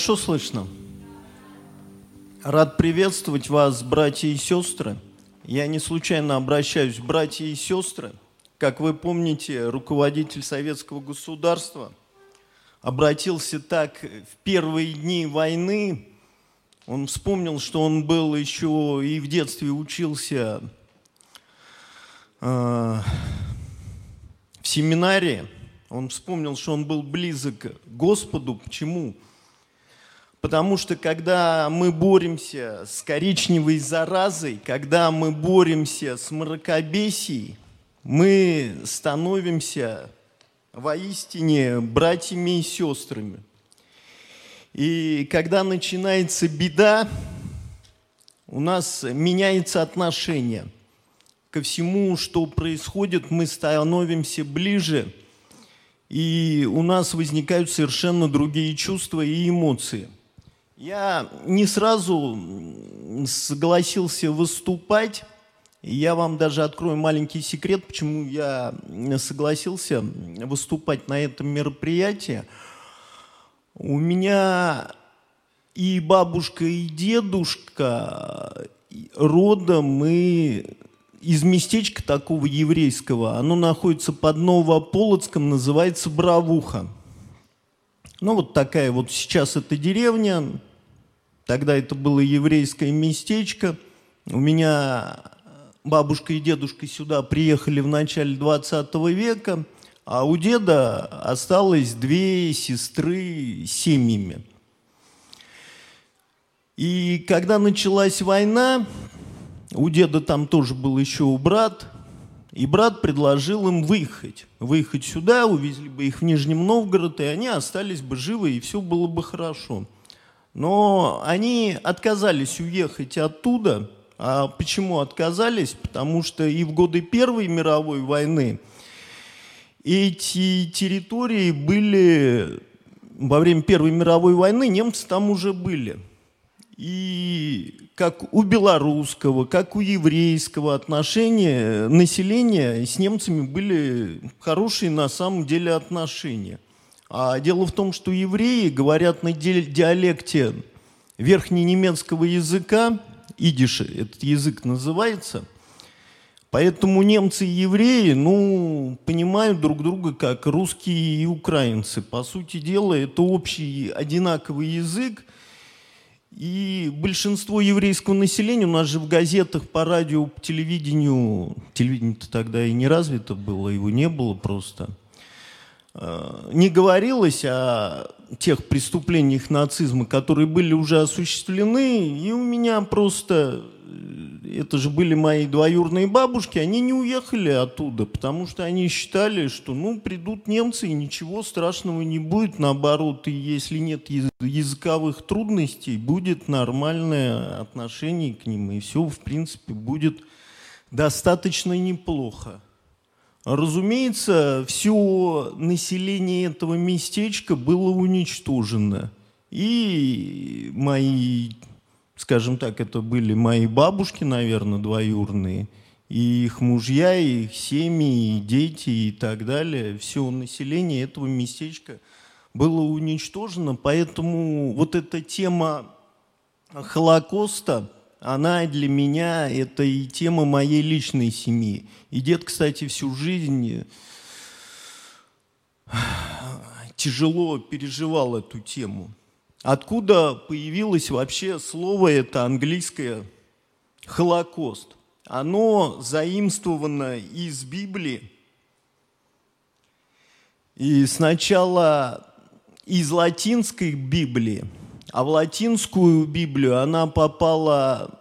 Что слышно? Рад приветствовать вас, братья и сестры. Я не случайно обращаюсь, братья и сестры. Как вы помните, руководитель советского государства обратился так в первые дни войны. Он вспомнил, что он был еще и в детстве учился э, в семинарии. Он вспомнил, что он был близок к Господу. Почему? Почему? Потому что когда мы боремся с коричневой заразой, когда мы боремся с мракобесией, мы становимся воистине братьями и сестрами. И когда начинается беда, у нас меняется отношение ко всему, что происходит, мы становимся ближе, и у нас возникают совершенно другие чувства и эмоции – я не сразу согласился выступать. Я вам даже открою маленький секрет, почему я согласился выступать на этом мероприятии. У меня и бабушка, и дедушка родом мы из местечка такого еврейского. Оно находится под Новополоцком, называется Бравуха. Ну вот такая вот сейчас это деревня, Тогда это было еврейское местечко. У меня бабушка и дедушка сюда приехали в начале 20 века, а у деда осталось две сестры с семьями. И когда началась война, у деда там тоже был еще брат, и брат предложил им выехать. Выехать сюда, увезли бы их в Нижнем Новгород, и они остались бы живы, и все было бы хорошо. Но они отказались уехать оттуда. А почему отказались? Потому что и в годы Первой мировой войны эти территории были, во время Первой мировой войны немцы там уже были. И как у белорусского, как у еврейского отношения населения с немцами были хорошие на самом деле отношения – а дело в том, что евреи говорят на диалекте верхненемецкого языка, идиши этот язык называется, поэтому немцы и евреи, ну, понимают друг друга как русские и украинцы. По сути дела, это общий одинаковый язык, и большинство еврейского населения, у нас же в газетах, по радио, по телевидению, телевидение-то тогда и не развито было, его не было просто – не говорилось о тех преступлениях нацизма, которые были уже осуществлены, и у меня просто, э, это же были мои двоюрные бабушки, они не уехали оттуда, потому что они считали, что ну придут немцы и ничего страшного не будет, наоборот, и если нет языковых трудностей, будет нормальное отношение к ним, и все, в принципе, будет достаточно неплохо. Разумеется, все население этого местечка было уничтожено. И мои, скажем так, это были мои бабушки, наверное, двоюрные, и их мужья, и их семьи, и дети, и так далее. Все население этого местечка было уничтожено. Поэтому вот эта тема Холокоста – она для меня это и тема моей личной семьи. И дед, кстати, всю жизнь э, тяжело переживал эту тему. Откуда появилось вообще слово это английское «Холокост»? Оно заимствовано из Библии. И сначала из латинской Библии – а в латинскую Библию она попала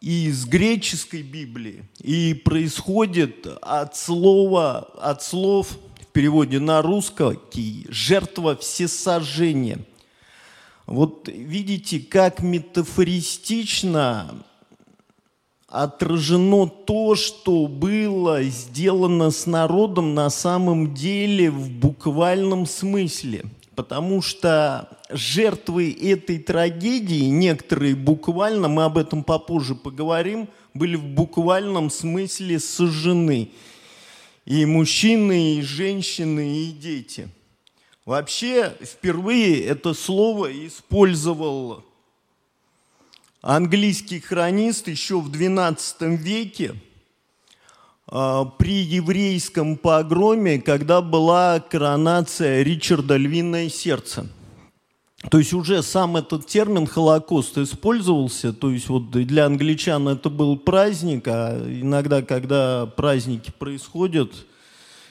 из греческой Библии и происходит от слова, от слов в переводе на русский «жертва всесожжения». Вот видите, как метафористично отражено то, что было сделано с народом на самом деле в буквальном смысле – потому что жертвы этой трагедии, некоторые буквально, мы об этом попозже поговорим, были в буквальном смысле сожжены. И мужчины, и женщины, и дети. Вообще, впервые это слово использовал английский хронист еще в XII веке при еврейском погроме, когда была коронация Ричарда «Львиное сердце». То есть уже сам этот термин «Холокост» использовался, то есть вот для англичан это был праздник, а иногда, когда праздники происходят,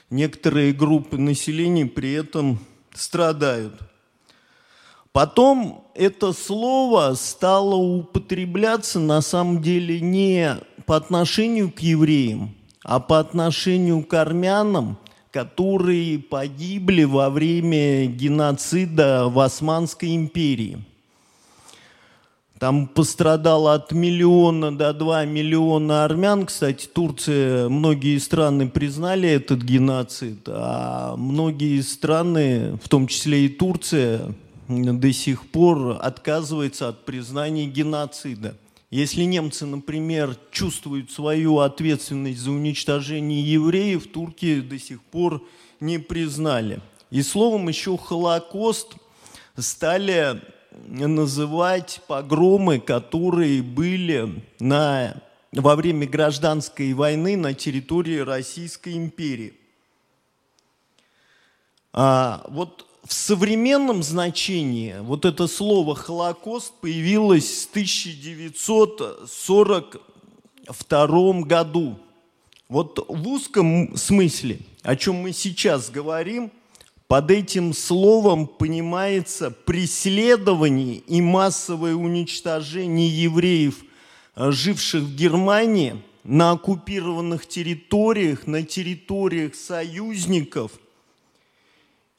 некоторые группы населения при этом страдают. Потом это слово стало употребляться на самом деле не по отношению к евреям, а по отношению к армянам, которые погибли во время геноцида в Османской империи. Там пострадало от миллиона до два миллиона армян. Кстати, Турция, многие страны признали этот геноцид, а многие страны, в том числе и Турция, до сих пор отказывается от признания геноцида. Если немцы, например, чувствуют свою ответственность за уничтожение евреев, турки до сих пор не признали. И словом еще Холокост стали называть погромы, которые были на, во время гражданской войны на территории Российской империи. А, вот в современном значении вот это слово «Холокост» появилось в 1942 году. Вот в узком смысле, о чем мы сейчас говорим – под этим словом понимается преследование и массовое уничтожение евреев, живших в Германии, на оккупированных территориях, на территориях союзников.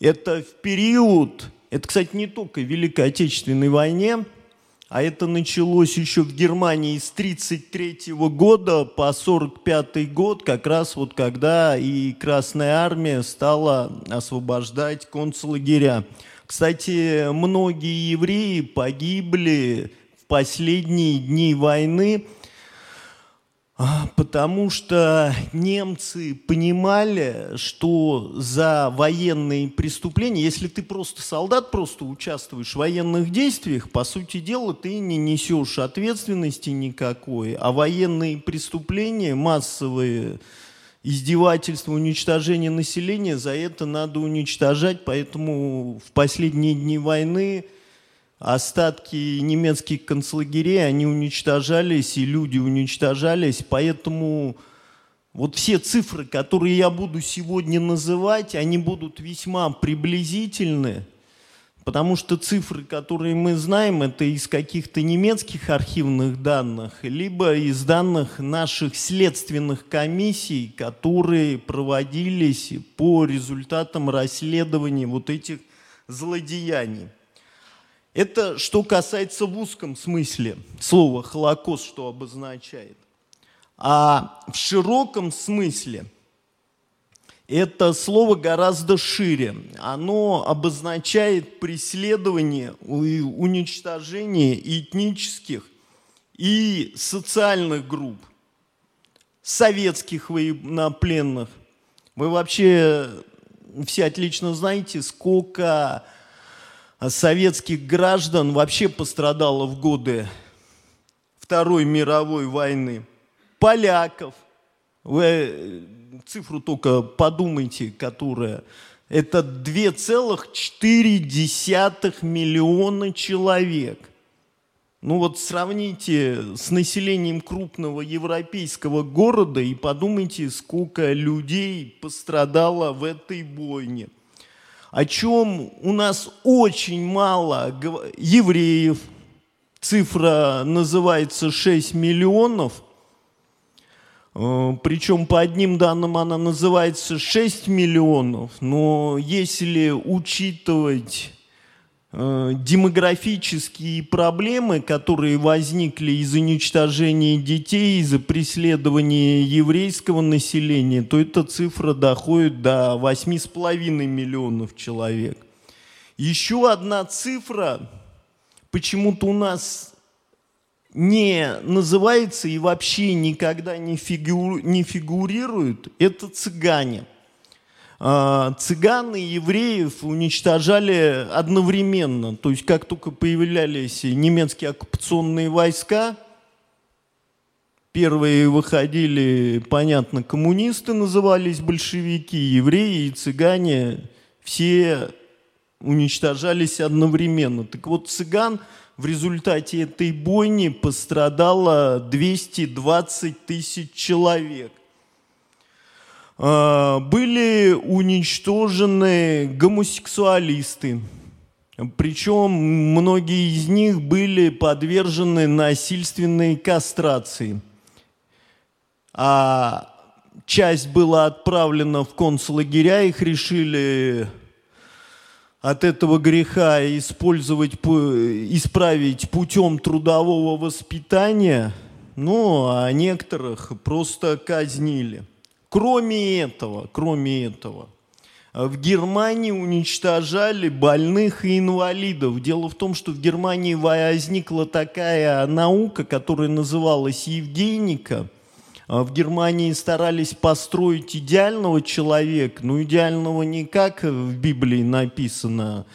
Это в период, это, кстати, не только в Великой Отечественной войне – а это началось еще в Германии с 1933 года по 1945 год, как раз вот когда и Красная Армия стала освобождать концлагеря. Кстати, многие евреи погибли в последние дни войны – потому что немцы понимали, что за военные преступления, если ты просто солдат, просто участвуешь в военных действиях, по сути дела, ты не несешь ответственности никакой, а военные преступления, массовые издевательства, уничтожение населения, за это надо уничтожать, поэтому в последние дни войны остатки немецких концлагерей, они уничтожались, и люди уничтожались, поэтому вот все цифры, которые я буду сегодня называть, они будут весьма приблизительны, потому что цифры, которые мы знаем, это из каких-то немецких архивных данных, либо из данных наших следственных комиссий, которые проводились по результатам расследования вот этих злодеяний. Это что касается в узком смысле слова «холокост», что обозначает. А в широком смысле это слово гораздо шире. Оно обозначает преследование и уничтожение этнических и социальных групп, советских военнопленных. Вы вообще все отлично знаете, сколько советских граждан вообще пострадало в годы Второй мировой войны. Поляков. Вы э, цифру только подумайте, которая... Это 2,4 миллиона человек. Ну вот сравните с населением крупного европейского города и подумайте, сколько людей пострадало в этой бойне – о чем у нас очень мало евреев, цифра называется 6 миллионов, э, причем по одним данным она называется 6 миллионов, но если учитывать демографические проблемы, которые возникли из уничтожения детей, из-за преследования еврейского населения, то эта цифра доходит до 8,5 миллионов человек. Еще одна цифра почему-то у нас не называется и вообще никогда не, фигу, не фигурирует, это цыгане. А, цыган и евреев уничтожали одновременно. То есть как только появлялись немецкие оккупационные войска, первые выходили, понятно, коммунисты назывались большевики, евреи и цыгане, все уничтожались одновременно. Так вот, цыган в результате этой бойни пострадало 220 тысяч человек. А, были уничтожены гомосексуалисты, причем многие из них были подвержены насильственной кастрации. А часть была отправлена в концлагеря, их решили от этого греха использовать, исправить путем трудового воспитания, ну, а некоторых просто казнили. Кроме этого, кроме этого, в Германии уничтожали больных и инвалидов. Дело в том, что в Германии возникла такая наука, которая называлась Евгеника. В Германии старались построить идеального человека, но идеального не как в Библии написано,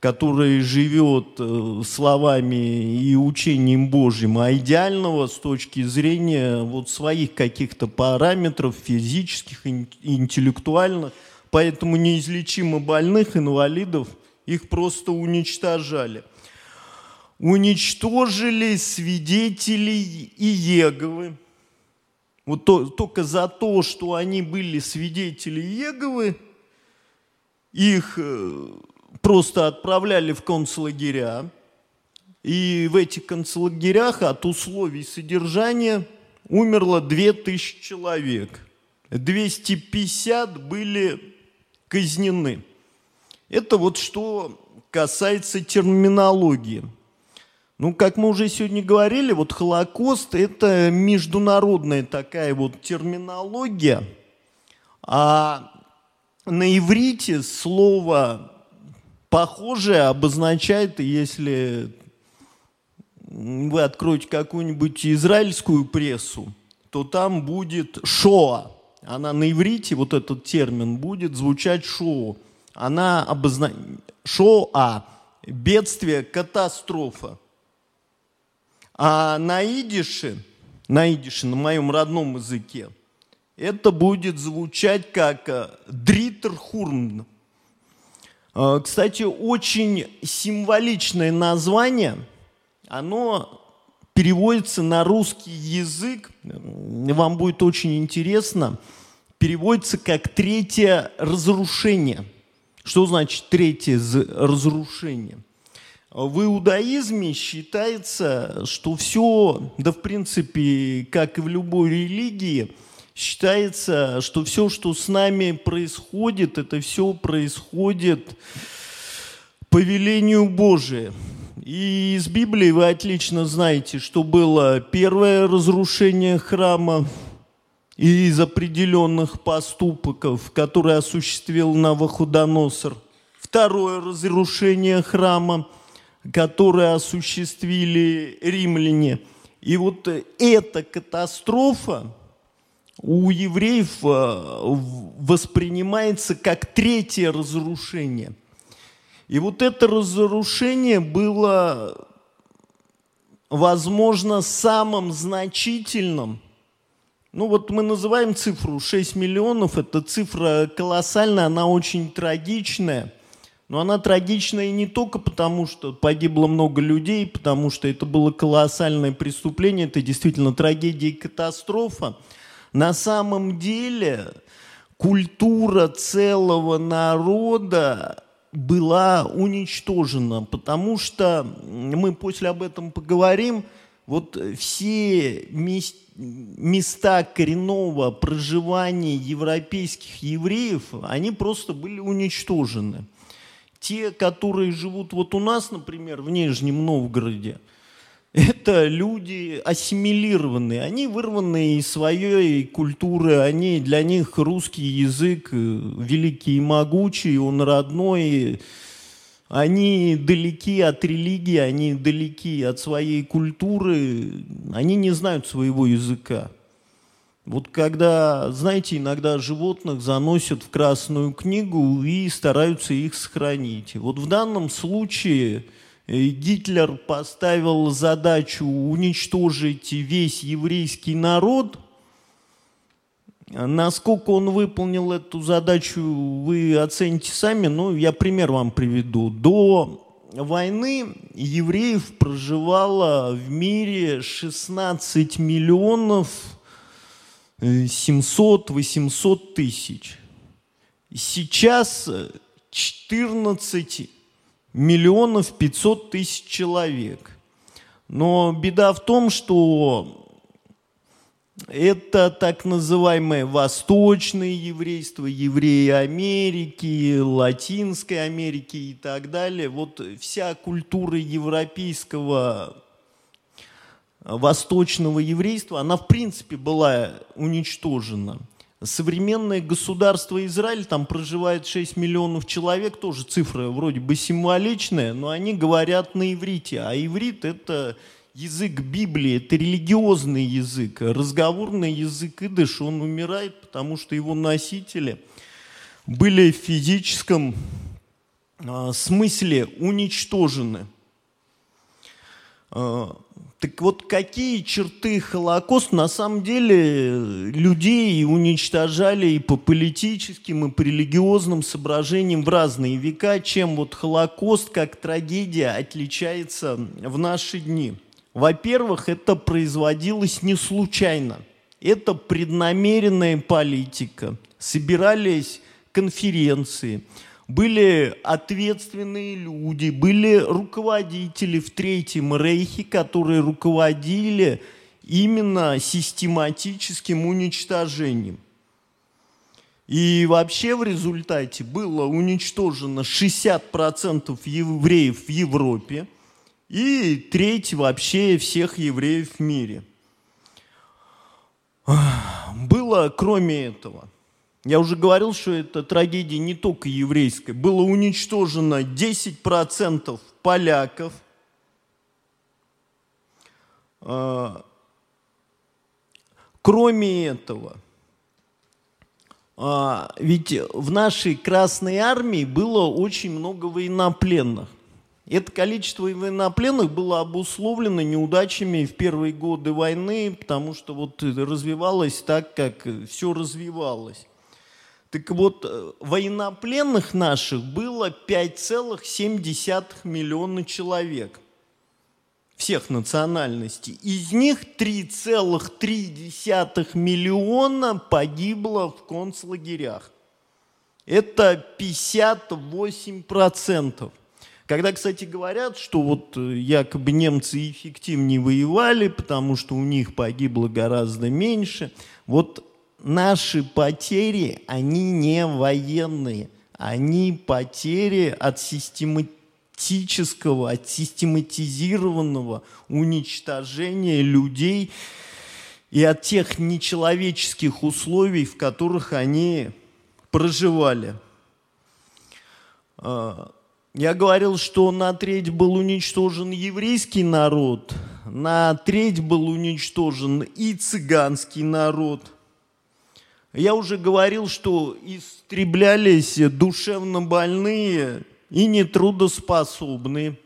который живет э, словами и учением Божьим, а идеального с точки зрения вот своих каких-то параметров физических, интеллектуальных. Поэтому неизлечимо больных, инвалидов, их просто уничтожали. Уничтожили свидетелей Иеговы. Вот то, только за то, что они были свидетели Иеговы, их э, просто отправляли в концлагеря, и в этих концлагерях от условий содержания умерло 2000 человек. 250 были казнены. Это вот что касается терминологии. Ну, как мы уже сегодня говорили, вот Холокост – это международная такая вот терминология, а на иврите слово похожее обозначает, если вы откроете какую-нибудь израильскую прессу, то там будет «шоа». Она на иврите, вот этот термин, будет звучать «шоу». Она обозначает «шоа» – бедствие, катастрофа. А на идише, на идише, на моем родном языке, это будет звучать как «дритерхурн», а, кстати, очень символичное название, оно переводится на русский язык, вам будет очень интересно, переводится как «третье разрушение». Что значит «третье разрушение»? В иудаизме считается, что все, да в принципе, как и в любой религии – считается, что все, что с нами происходит, это все происходит по велению Божию. И из Библии вы отлично знаете, что было первое разрушение храма из определенных поступков, которые осуществил Навуходоносор. Второе разрушение храма, которое осуществили римляне. И вот эта катастрофа, у евреев э, воспринимается как третье разрушение. И вот это разрушение было, возможно, самым значительным. Ну вот мы называем цифру 6 миллионов, эта цифра колоссальная, она очень трагичная. Но она трагичная не только потому, что погибло много людей, потому что это было колоссальное преступление, это действительно трагедия и катастрофа, на самом деле культура целого народа была уничтожена, потому что мы после об этом поговорим. Вот все места коренного проживания европейских евреев, они просто были уничтожены. Те, которые живут вот у нас, например, в Нижнем Новгороде, это люди ассимилированные, они вырванные из своей культуры, они, для них русский язык э, великий и могучий, он родной, они далеки от религии, они далеки от своей культуры, они не знают своего языка. Вот когда, знаете, иногда животных заносят в Красную книгу и стараются их сохранить. Вот в данном случае Гитлер поставил задачу уничтожить весь еврейский народ. Насколько он выполнил эту задачу, вы оцените сами, но я пример вам приведу. До войны евреев проживало в мире 16 миллионов 700-800 тысяч. Сейчас 14 миллионов 500 тысяч человек. Но беда в том, что это так называемое восточное еврейство, евреи Америки, Латинской Америки и так далее. Вот вся культура европейского восточного еврейства, она в принципе была уничтожена. Современное государство Израиль, там проживает 6 миллионов человек, тоже цифра вроде бы символичная, но они говорят на иврите, а иврит это язык Библии, это религиозный язык, разговорный язык идыш, он умирает, потому что его носители были в физическом а, смысле уничтожены. Так вот, какие черты Холокост на самом деле людей уничтожали и по политическим, и по религиозным соображениям в разные века, чем вот Холокост как трагедия отличается в наши дни? Во-первых, это производилось не случайно. Это преднамеренная политика. Собирались конференции – были ответственные люди, были руководители в Третьем Рейхе, которые руководили именно систематическим уничтожением. И вообще в результате было уничтожено 60% евреев в Европе и треть вообще всех евреев в мире. Было кроме этого – я уже говорил, что это трагедия не только еврейская. Было уничтожено 10% поляков. А, кроме этого, а, ведь в нашей Красной Армии было очень много военнопленных. Это количество военнопленных было обусловлено неудачами в первые годы войны, потому что вот развивалось так, как все развивалось. Так вот, э, военнопленных наших было 5,7 миллиона человек всех национальностей. Из них 3,3 миллиона погибло в концлагерях. Это 58%. Когда, кстати, говорят, что вот э, якобы немцы эффективнее воевали, потому что у них погибло гораздо меньше, вот наши потери, они не военные, они потери от систематического, от систематизированного уничтожения людей и от тех нечеловеческих условий, в которых они проживали. А, я говорил, что на треть был уничтожен еврейский народ, на треть был уничтожен и цыганский народ – я уже говорил, что истреблялись душевно больные и нетрудоспособные.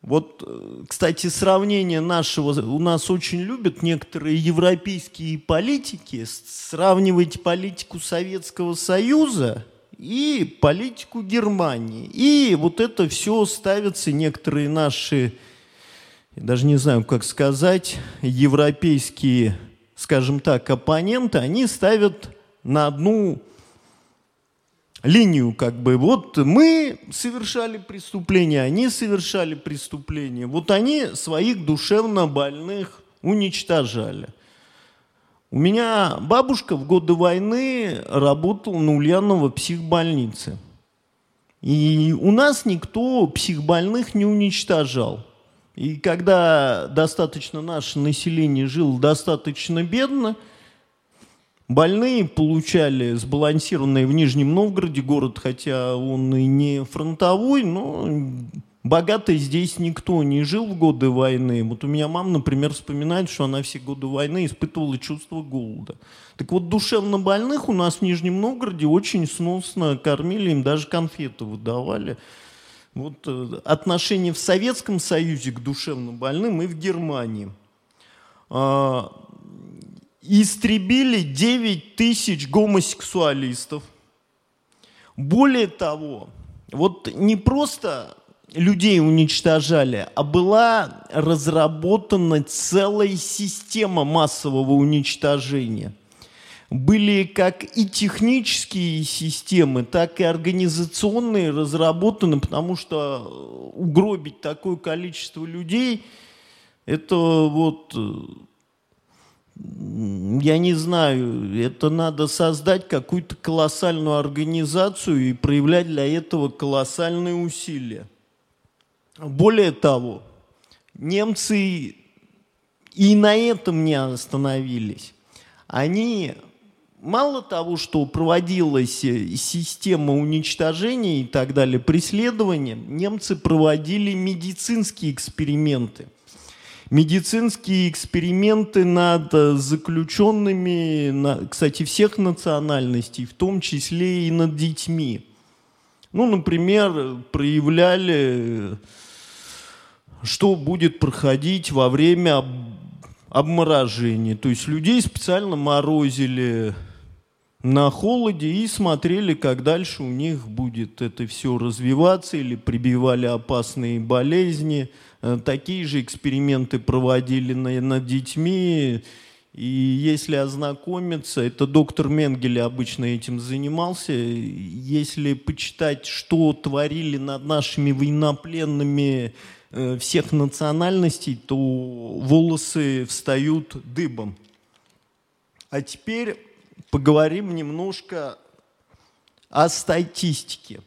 Вот, кстати, сравнение нашего, у нас очень любят некоторые европейские политики сравнивать политику Советского Союза и политику Германии. И вот это все ставятся некоторые наши, даже не знаю, как сказать, европейские скажем так, оппоненты, они ставят на одну линию, как бы, вот мы совершали преступление, они совершали преступление, вот они своих душевно больных уничтожали. У меня бабушка в годы войны работала на Ульянова психбольнице. И у нас никто психбольных не уничтожал. И когда достаточно наше население жило достаточно бедно, больные получали сбалансированные в Нижнем Новгороде город, хотя он и не фронтовой, но Богато здесь никто не жил в годы войны. Вот у меня мама, например, вспоминает, что она все годы войны испытывала чувство голода. Так вот, душевно больных у нас в Нижнем Новгороде очень сносно кормили, им даже конфеты выдавали. Вот э, отношение в Советском Союзе к душевно больным и в Германии. А, истребили 9 тысяч гомосексуалистов. Более того, вот не просто людей уничтожали, а была разработана целая система массового уничтожения. Были как и технические системы, так и организационные разработаны, потому что угробить такое количество людей, это вот я не знаю, это надо создать какую-то колоссальную организацию и проявлять для этого колоссальные усилия. Более того, немцы и на этом не остановились. Они мало того, что проводилась система уничтожения и так далее, преследования, немцы проводили медицинские эксперименты. Медицинские эксперименты над заключенными, кстати, всех национальностей, в том числе и над детьми. Ну, например, проявляли что будет проходить во время обморожения. То есть людей специально морозили на холоде и смотрели, как дальше у них будет это все развиваться или прибивали опасные болезни. Э, такие же эксперименты проводили над детьми. И если ознакомиться, это доктор Менгеле обычно этим занимался, если почитать, что творили над нашими военнопленными Э, всех национальностей, то волосы встают дыбом. А теперь поговорим немножко о статистике.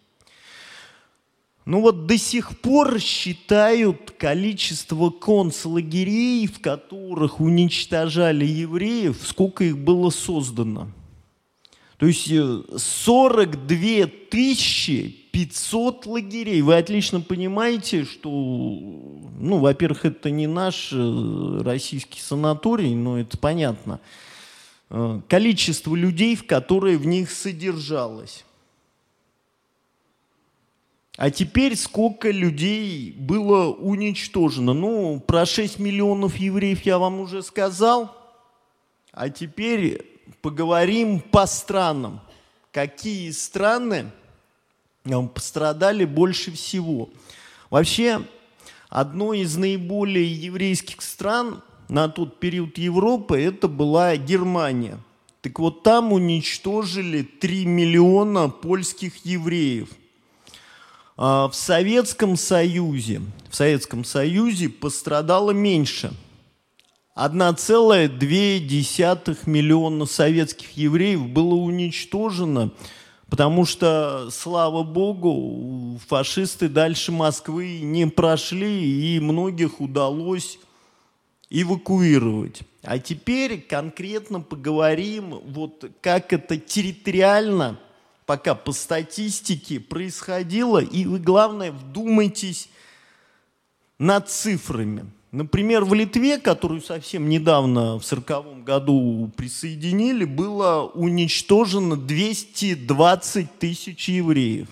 Ну вот до сих пор считают количество концлагерей, в которых уничтожали евреев, сколько их было создано. То есть 42 э, тысячи 500 лагерей. Вы отлично понимаете, что, ну, во-первых, это не наш э, российский санаторий, но это понятно. Э, количество людей, в которые в них содержалось. А теперь сколько людей было уничтожено? Ну, про 6 миллионов евреев я вам уже сказал. А теперь поговорим по странам. Какие страны пострадали больше всего. Вообще, одной из наиболее еврейских стран на тот период Европы это была Германия. Так вот, там уничтожили 3 миллиона польских евреев. А в Советском Союзе, в Советском Союзе пострадало меньше. 1,2 миллиона советских евреев было уничтожено Потому что, слава богу, фашисты дальше Москвы не прошли, и многих удалось эвакуировать. А теперь конкретно поговорим, вот как это территориально, пока по статистике происходило, и вы, главное, вдумайтесь над цифрами. Например, в Литве, которую совсем недавно, в 1940 году присоединили, было уничтожено 220 тысяч евреев.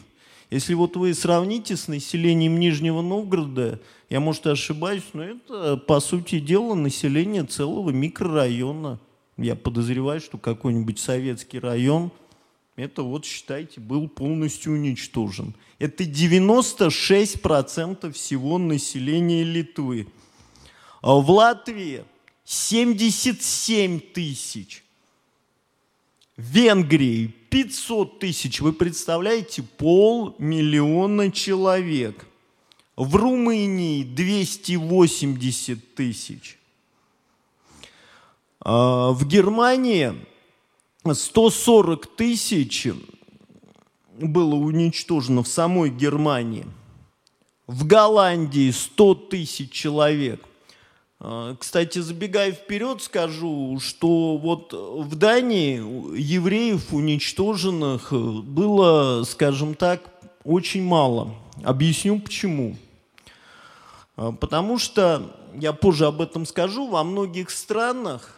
Если вот вы сравните с населением Нижнего Новгорода, я, может, ошибаюсь, но это, по сути дела, население целого микрорайона. Я подозреваю, что какой-нибудь советский район, это вот, считайте, был полностью уничтожен. Это 96% всего населения Литвы. А в Латвии 77 тысяч. В Венгрии 500 тысяч. Вы представляете, полмиллиона человек. В Румынии 280 тысяч. А в Германии 140 тысяч было уничтожено в самой Германии. В Голландии 100 тысяч человек. А, кстати, забегая вперед, скажу, что вот в Дании евреев уничтоженных было, скажем так, очень мало. Объясню почему. А, потому что, я позже об этом скажу, во многих странах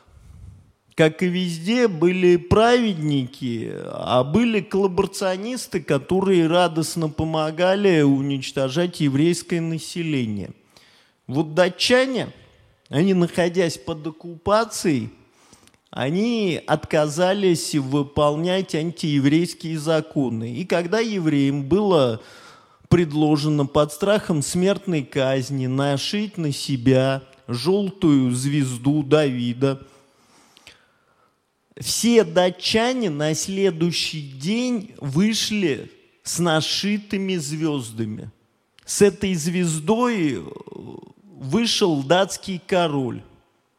как и везде, были праведники, а были коллаборационисты, которые радостно помогали уничтожать еврейское население. Вот датчане, они, находясь под оккупацией, они отказались выполнять антиеврейские законы. И когда евреям было предложено под страхом смертной казни нашить на себя желтую звезду Давида – все датчане на следующий день вышли с нашитыми звездами. С этой звездой э, вышел датский король.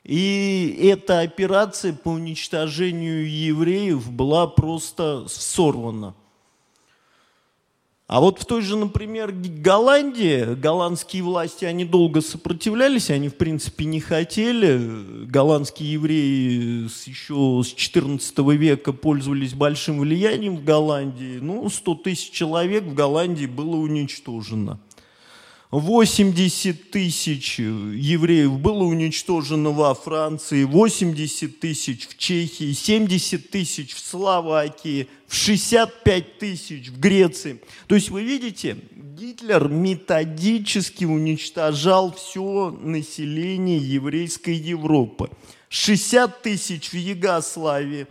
И эта операция по уничтожению евреев была просто сорвана. А вот в той же, например, Голландии, голландские власти, они долго сопротивлялись, они, в принципе, не хотели. Голландские евреи еще с XIV века пользовались большим влиянием в Голландии. Ну, 100 тысяч человек в Голландии было уничтожено. 80 тысяч евреев было уничтожено во Франции, 80 тысяч в Чехии, 70 тысяч в Словакии, в 65 тысяч в Греции. То есть вы видите, Гитлер методически уничтожал все население еврейской Европы. 60 тысяч в Югославии.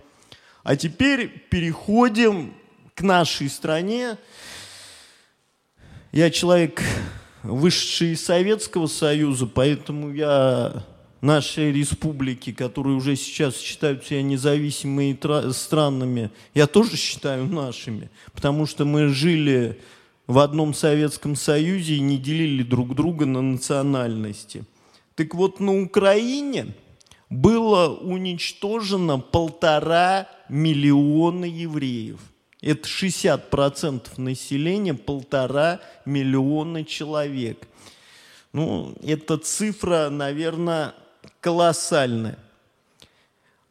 А теперь переходим к нашей стране. Я человек вышедшие из Советского Союза, поэтому я нашей республики, которые уже сейчас считают себя независимыми странами, я тоже считаю нашими, потому что мы жили в одном Советском Союзе и не делили друг друга на национальности. Так вот, на Украине было уничтожено полтора миллиона евреев. Это 60% населения, полтора миллиона человек. Ну, эта цифра, наверное, колоссальная.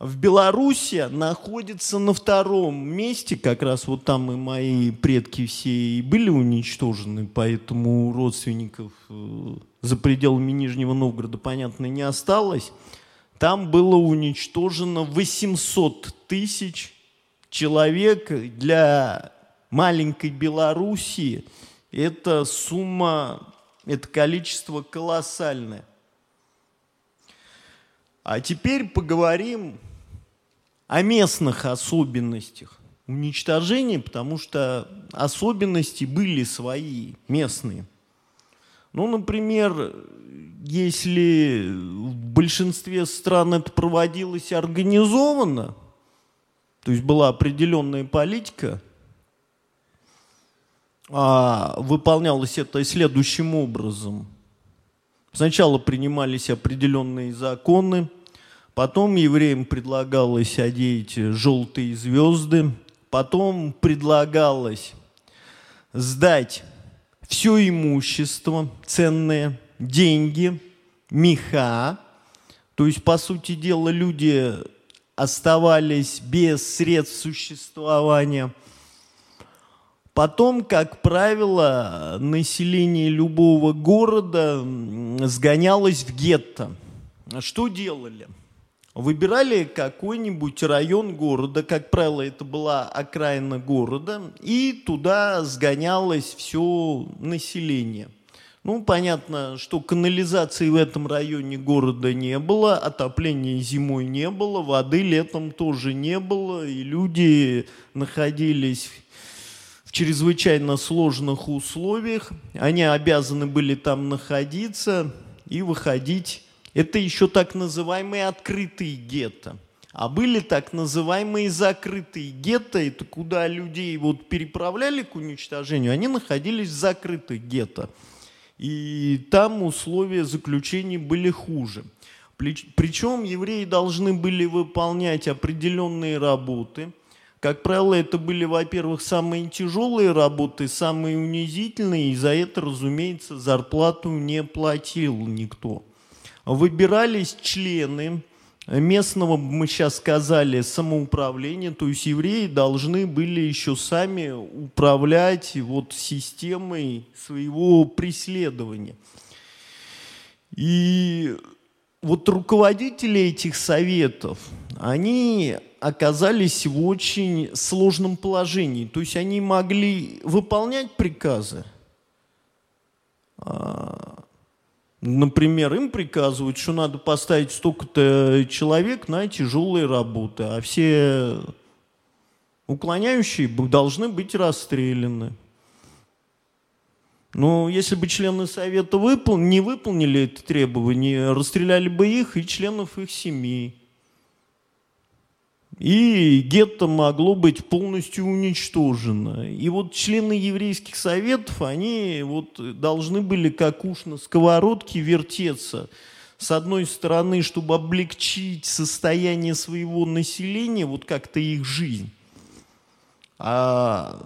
В Беларуси находится на втором месте, как раз вот там и мои предки все и были уничтожены, поэтому родственников э, за пределами Нижнего Новгорода, понятно, не осталось. Там было уничтожено 800 тысяч человек для маленькой Белоруссии эта сумма, это количество колоссальное. А теперь поговорим о местных особенностях уничтожения, потому что особенности были свои, местные. Ну, например, если в большинстве стран это проводилось организованно, то есть была определенная политика, а выполнялось это следующим образом. Сначала принимались определенные законы, потом евреям предлагалось одеть желтые звезды, потом предлагалось сдать все имущество ценное, деньги, меха. То есть, по сути дела, люди оставались без средств существования. Потом, как правило, население любого города сгонялось в гетто. Что делали? Выбирали какой-нибудь район города, как правило, это была окраина города, и туда сгонялось все население – ну, понятно, что канализации в этом районе города не было, отопления зимой не было, воды летом тоже не было, и люди находились в чрезвычайно сложных условиях. Они обязаны были там находиться и выходить. Это еще так называемые открытые гетто. А были так называемые закрытые гетто, это куда людей вот переправляли к уничтожению, они находились в закрытых гетто. И там условия заключения были хуже. Причем евреи должны были выполнять определенные работы. Как правило, это были, во-первых, самые тяжелые работы, самые унизительные, и за это, разумеется, зарплату не платил никто. Выбирались члены местного, мы сейчас сказали, самоуправления, то есть евреи должны были еще сами управлять вот системой своего преследования. И вот руководители этих советов, они оказались в очень сложном положении. То есть они могли выполнять приказы. Например, им приказывают, что надо поставить столько-то человек на тяжелые работы, а все уклоняющие должны быть расстреляны. Но если бы члены Совета выпол... не выполнили это требование, расстреляли бы их и членов их семей. И гетто могло быть полностью уничтожено. И вот члены еврейских советов, они вот должны были как уж на сковородке вертеться. С одной стороны, чтобы облегчить состояние своего населения, вот как-то их жизнь. А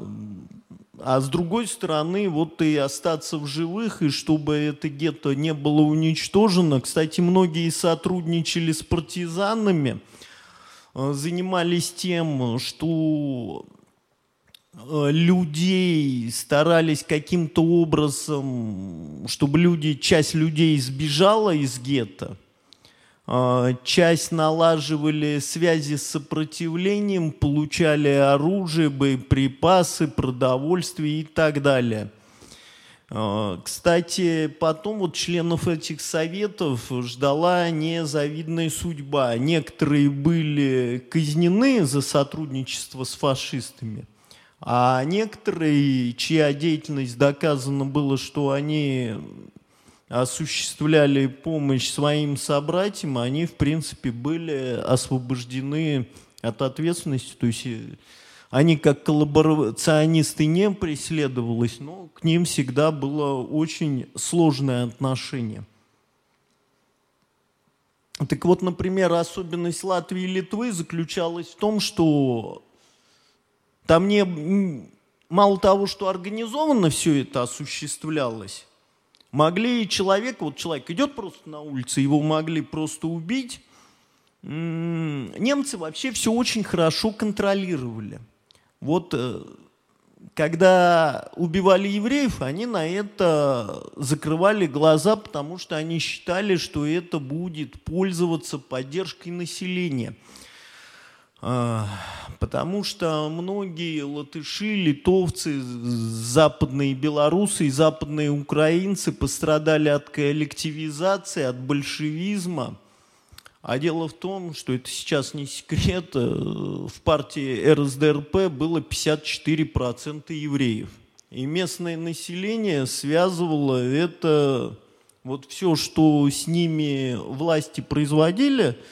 а с другой стороны, вот и остаться в живых, и чтобы это гетто не было уничтожено. Кстати, многие сотрудничали с партизанами, занимались тем, что э, людей старались каким-то образом, чтобы люди, часть людей сбежала из гетто. А, часть налаживали связи с сопротивлением, получали оружие, боеприпасы, продовольствие и так далее. А, кстати, потом вот членов этих советов ждала незавидная судьба. Некоторые были казнены за сотрудничество с фашистами, а некоторые, чья деятельность доказано было, что они осуществляли помощь своим собратьям, они, в принципе, были освобождены от ответственности. То есть э, они как коллаборационисты не преследовались, но к ним всегда было очень сложное отношение. Так вот, например, особенность Латвии и Литвы заключалась в том, что там не мало того, что организованно все это осуществлялось, Могли человек, вот человек идет просто на улице, его могли просто убить. Немцы вообще все очень хорошо контролировали. Вот э, когда убивали евреев, они на это закрывали глаза, потому что они считали, что это будет пользоваться поддержкой населения. А, потому что многие латыши, литовцы, западные белорусы и западные украинцы пострадали от коллективизации, от большевизма. А дело в том, что это сейчас не секрет, э, в партии РСДРП было 54% евреев. И местное население связывало это, вот все, что с ними власти производили –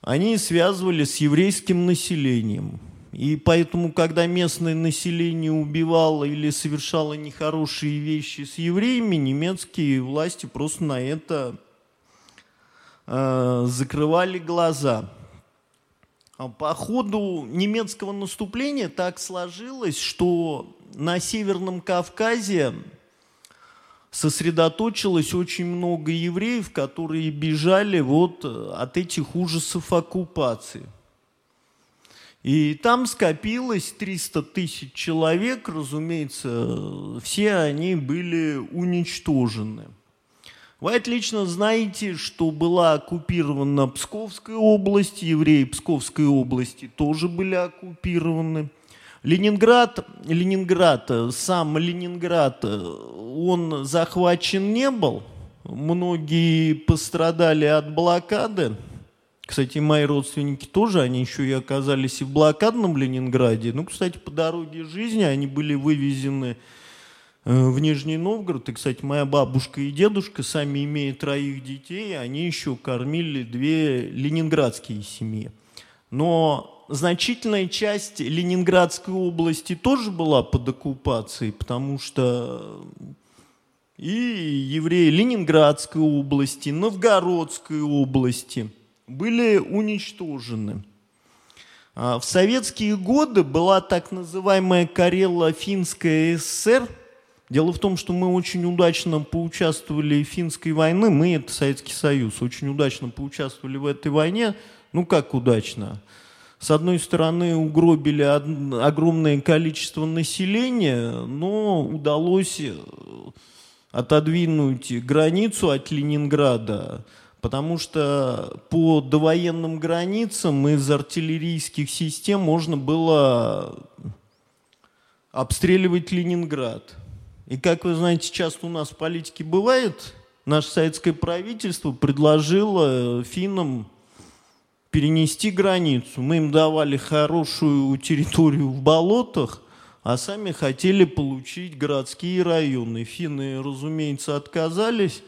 они связывали с еврейским населением. И поэтому, когда местное население убивало или совершало нехорошие вещи с евреями, немецкие власти просто на это э, закрывали глаза. А по ходу немецкого наступления так сложилось, что на Северном Кавказе сосредоточилось очень много евреев, которые бежали вот э, от этих ужасов оккупации. И там скопилось 300 тысяч человек, разумеется, все они были уничтожены. Вы отлично знаете, что была оккупирована Псковская область, евреи Псковской области тоже были оккупированы. Ленинград, Ленинград, сам Ленинград, он захвачен не был. Многие пострадали от блокады. Кстати, мои родственники тоже, они еще и оказались и в блокадном Ленинграде. Ну, кстати, по дороге жизни они были вывезены в Нижний Новгород. И, кстати, моя бабушка и дедушка, сами имея троих детей, они еще кормили две ленинградские семьи. Но значительная часть Ленинградской области тоже была под оккупацией, потому что и евреи Ленинградской области, Новгородской области были уничтожены. А в советские годы была так называемая Карело-Финская ССР. Дело в том, что мы очень удачно поучаствовали в финской войне, мы, это Советский Союз, очень удачно поучаствовали в этой войне. Ну как удачно? с одной стороны, угробили огромное количество населения, но удалось э, отодвинуть границу от Ленинграда, потому что по довоенным границам из артиллерийских систем можно было обстреливать Ленинград. И как вы знаете, часто у нас в политике бывает, наше советское правительство предложило финнам перенести границу. Мы им давали хорошую территорию в болотах, а сами хотели получить городские районы. Финны, разумеется, отказались,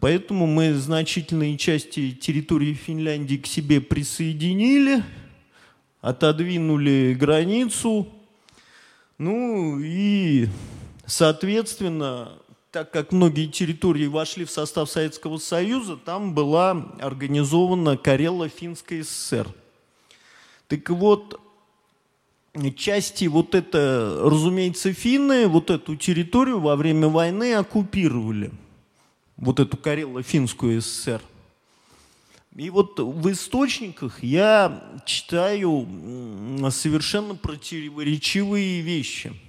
поэтому мы значительные части территории Финляндии к себе присоединили, отодвинули границу, ну и, соответственно, так как многие территории вошли в состав Советского Союза, там была организована Карело-Финская ССР. Так вот, части вот это, разумеется, финны вот эту территорию во время войны оккупировали. Вот эту Карело-Финскую ССР. И вот в источниках я читаю совершенно противоречивые вещи –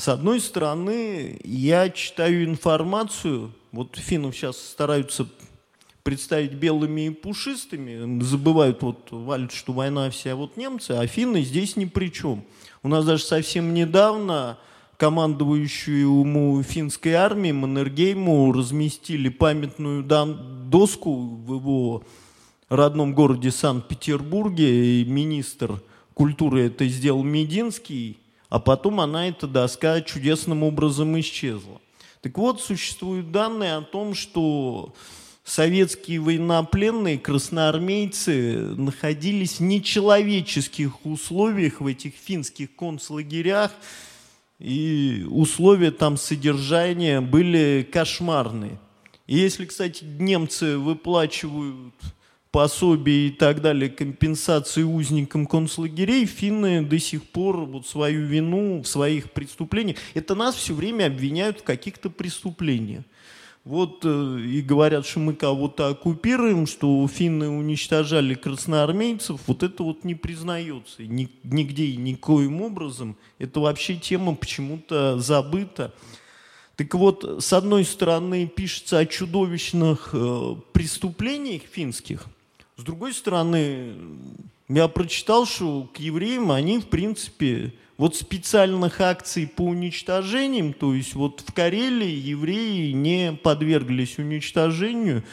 с одной стороны, я читаю информацию, вот финнов сейчас стараются представить белыми и пушистыми, забывают, вот, валят, что война вся, вот немцы, а финны здесь ни при чем. У нас даже совсем недавно командующему финской армии Маннергейму разместили памятную доску в его родном городе Санкт-Петербурге, и министр культуры это сделал Мединский, а потом она, эта доска, чудесным образом исчезла. Так вот, существуют данные о том, что советские военнопленные красноармейцы находились в нечеловеческих условиях в этих финских концлагерях, и условия там содержания были кошмарные. И если, кстати, немцы выплачивают пособий и так далее, компенсации узникам концлагерей, финны до сих пор вот свою вину в своих преступлениях, это нас все время обвиняют в каких-то преступлениях. Вот э, и говорят, что мы кого-то оккупируем, что финны уничтожали красноармейцев, вот это вот не признается ни, нигде и никоим образом. Это вообще тема почему-то забыта. Так вот, с одной стороны, пишется о чудовищных э, преступлениях финских – с другой стороны, я прочитал, что к евреям они, в принципе, вот специальных акций по уничтожениям, то есть вот в Карелии евреи не подверглись уничтожению.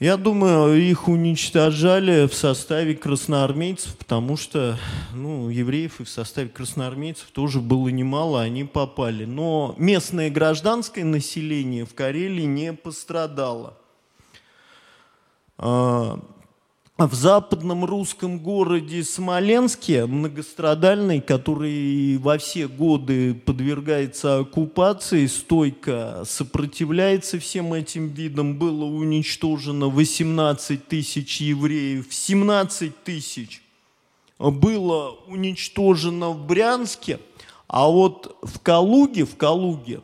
Я думаю, их уничтожали в составе красноармейцев, потому что ну, евреев и в составе красноармейцев тоже было немало, они попали. Но местное гражданское население в Карелии не пострадало. А, в западном русском городе Смоленске, многострадальный, который во все годы подвергается оккупации, стойко сопротивляется всем этим видам, было уничтожено 18 тысяч евреев, 17 тысяч. Было уничтожено в Брянске, а вот в Калуге, в Калуге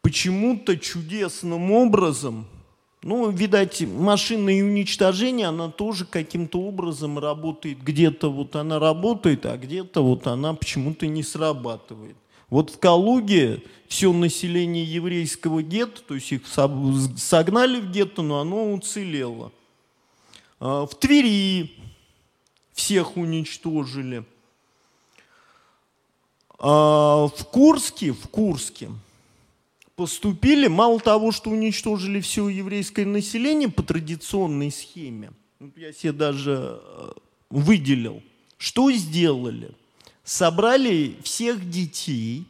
почему-то чудесным образом – ну, видать, машинное уничтожение, она тоже каким-то образом работает. Где-то вот она работает, а где-то вот она почему-то не срабатывает. Вот в Калуге все население еврейского гетто, то есть их согнали в гетто, но оно уцелело. А в Твери всех уничтожили. А в Курске, в Курске – поступили, мало того, что уничтожили все еврейское население по традиционной схеме, я себе даже э, выделил, что сделали? Собрали всех детей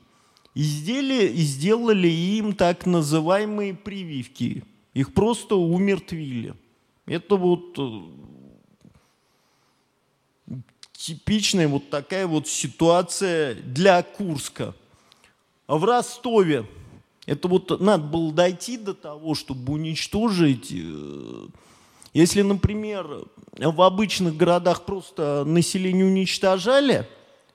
и сделали, и сделали им так называемые прививки. Их просто умертвили. Это вот э, типичная вот такая вот ситуация для Курска. В Ростове это вот надо было дойти до того, чтобы уничтожить. Э, если, например, в обычных городах просто население уничтожали,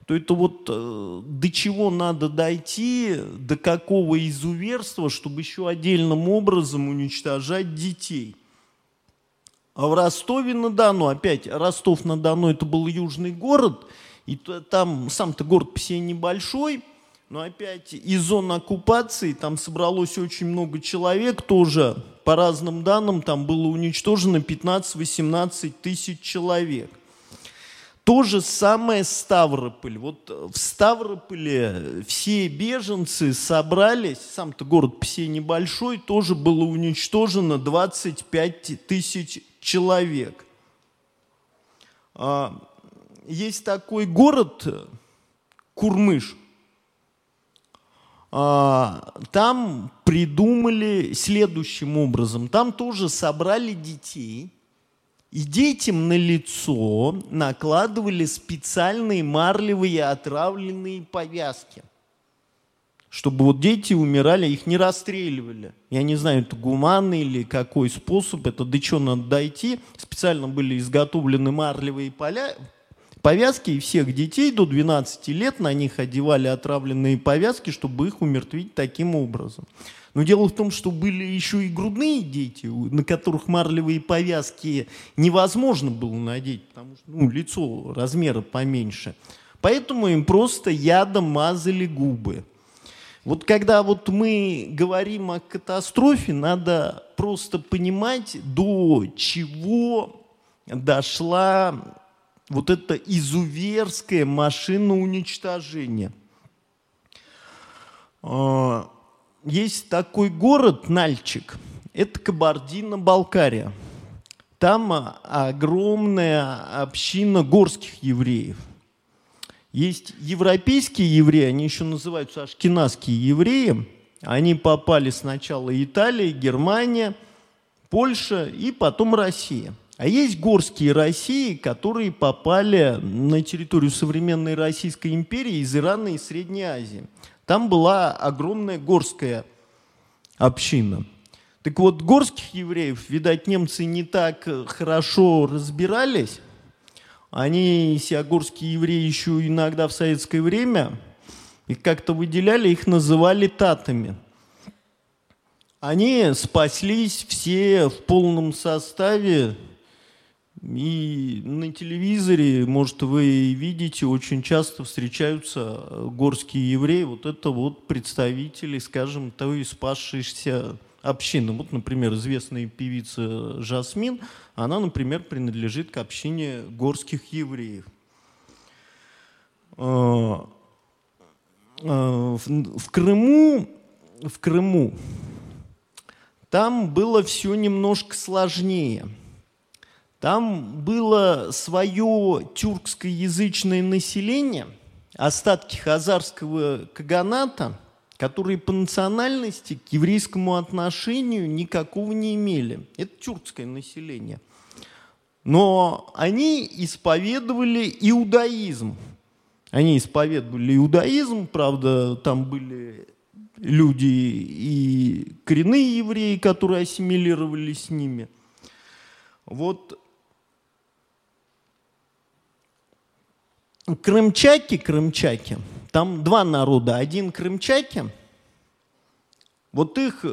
то это вот э, до чего надо дойти, до какого изуверства, чтобы еще отдельным образом уничтожать детей. А в Ростове-на-Дону, опять, Ростов-на-Дону это был южный город, и там сам-то город по себе небольшой, но опять из зон оккупации там собралось очень много человек тоже. По разным данным, там было уничтожено 15-18 тысяч человек. То же самое Ставрополь. Вот в Ставрополе все беженцы собрались, сам-то город все небольшой, тоже было уничтожено 25 тысяч человек. А, есть такой город Курмыш. А, там придумали следующим образом. Там тоже собрали детей – и детям на лицо накладывали специальные марлевые отравленные повязки. Чтобы вот дети умирали, их не расстреливали. Я не знаю, это гуманный или какой способ, это до чего надо дойти. Специально были изготовлены марлевые поля, повязки, и всех детей до 12 лет на них одевали отравленные повязки, чтобы их умертвить таким образом. Но дело в том, что были еще и грудные дети, на которых марлевые повязки невозможно было надеть, потому что ну, лицо размера поменьше. Поэтому им просто ядом мазали губы. Вот когда вот мы говорим о катастрофе, надо просто понимать, до чего дошла вот эта изуверская машина уничтожения. А, есть такой город Нальчик, это Кабардино-Балкария. Там а, огромная община горских евреев. Есть европейские евреи, они еще называются ашкенадские евреи. Они попали сначала Италия, Германия, Польша и потом Россия. А есть горские России, которые попали на территорию современной Российской империи из Ирана и Средней Азии. Там была огромная горская община. Так вот, горских евреев, видать, немцы не так хорошо разбирались. Они, себя горские евреи, еще иногда в советское время, их как-то выделяли, их называли татами. Они спаслись все в полном составе и на телевизоре, может, вы видите, очень часто встречаются э, горские евреи. Вот это вот представители, скажем, той спасшейся общины. Вот, например, известная певица Жасмин, она, например, принадлежит к общине горских евреев. Э, э, в Крыму, в Крыму там было все немножко сложнее – там было свое тюркскоязычное население, остатки хазарского каганата, которые по национальности к еврейскому отношению никакого не имели. Это тюркское население. Но они исповедовали иудаизм. Они исповедовали иудаизм, правда, там были люди и коренные евреи, которые ассимилировались с ними. Вот крымчаки, крымчаки, там два народа. Один крымчаки, вот их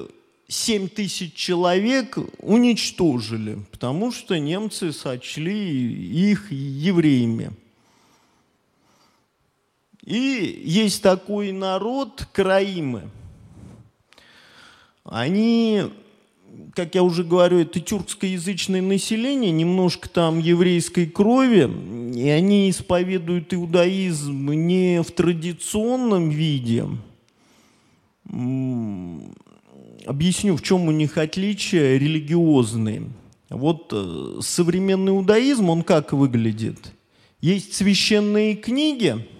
7 тысяч человек уничтожили, потому что немцы сочли их евреями. И есть такой народ, краимы. Они как я уже говорю, это тюркскоязычное население, немножко там еврейской крови, и они исповедуют иудаизм не в традиционном виде. Объясню, в чем у них отличия религиозные. Вот э, современный иудаизм, он как выглядит? Есть священные книги –